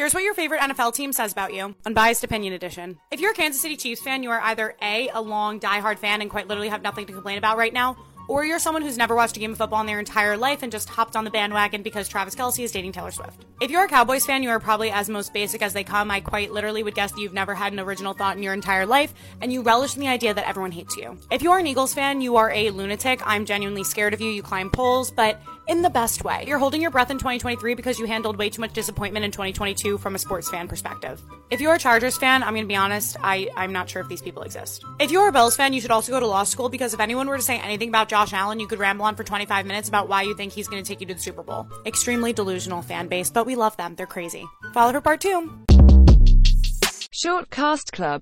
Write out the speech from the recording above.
Here's what your favorite NFL team says about you. Unbiased Opinion Edition. If you're a Kansas City Chiefs fan, you are either A, a long, diehard fan and quite literally have nothing to complain about right now, or you're someone who's never watched a game of football in their entire life and just hopped on the bandwagon because Travis Kelce is dating Taylor Swift. If you're a Cowboys fan, you are probably as most basic as they come. I quite literally would guess that you've never had an original thought in your entire life, and you relish in the idea that everyone hates you. If you are an Eagles fan, you are a lunatic. I'm genuinely scared of you. You climb poles, but in the best way. You're holding your breath in 2023 because you handled way too much disappointment in 2022 from a sports fan perspective. If you're a Chargers fan, I'm gonna be honest, I, I'm not sure if these people exist. If you're a Bills fan, you should also go to law school because if anyone were to say anything about Josh Allen, you could ramble on for 25 minutes about why you think he's gonna take you to the Super Bowl. Extremely delusional fan base, but we love them. They're crazy. Follow for part two. Short Cast Club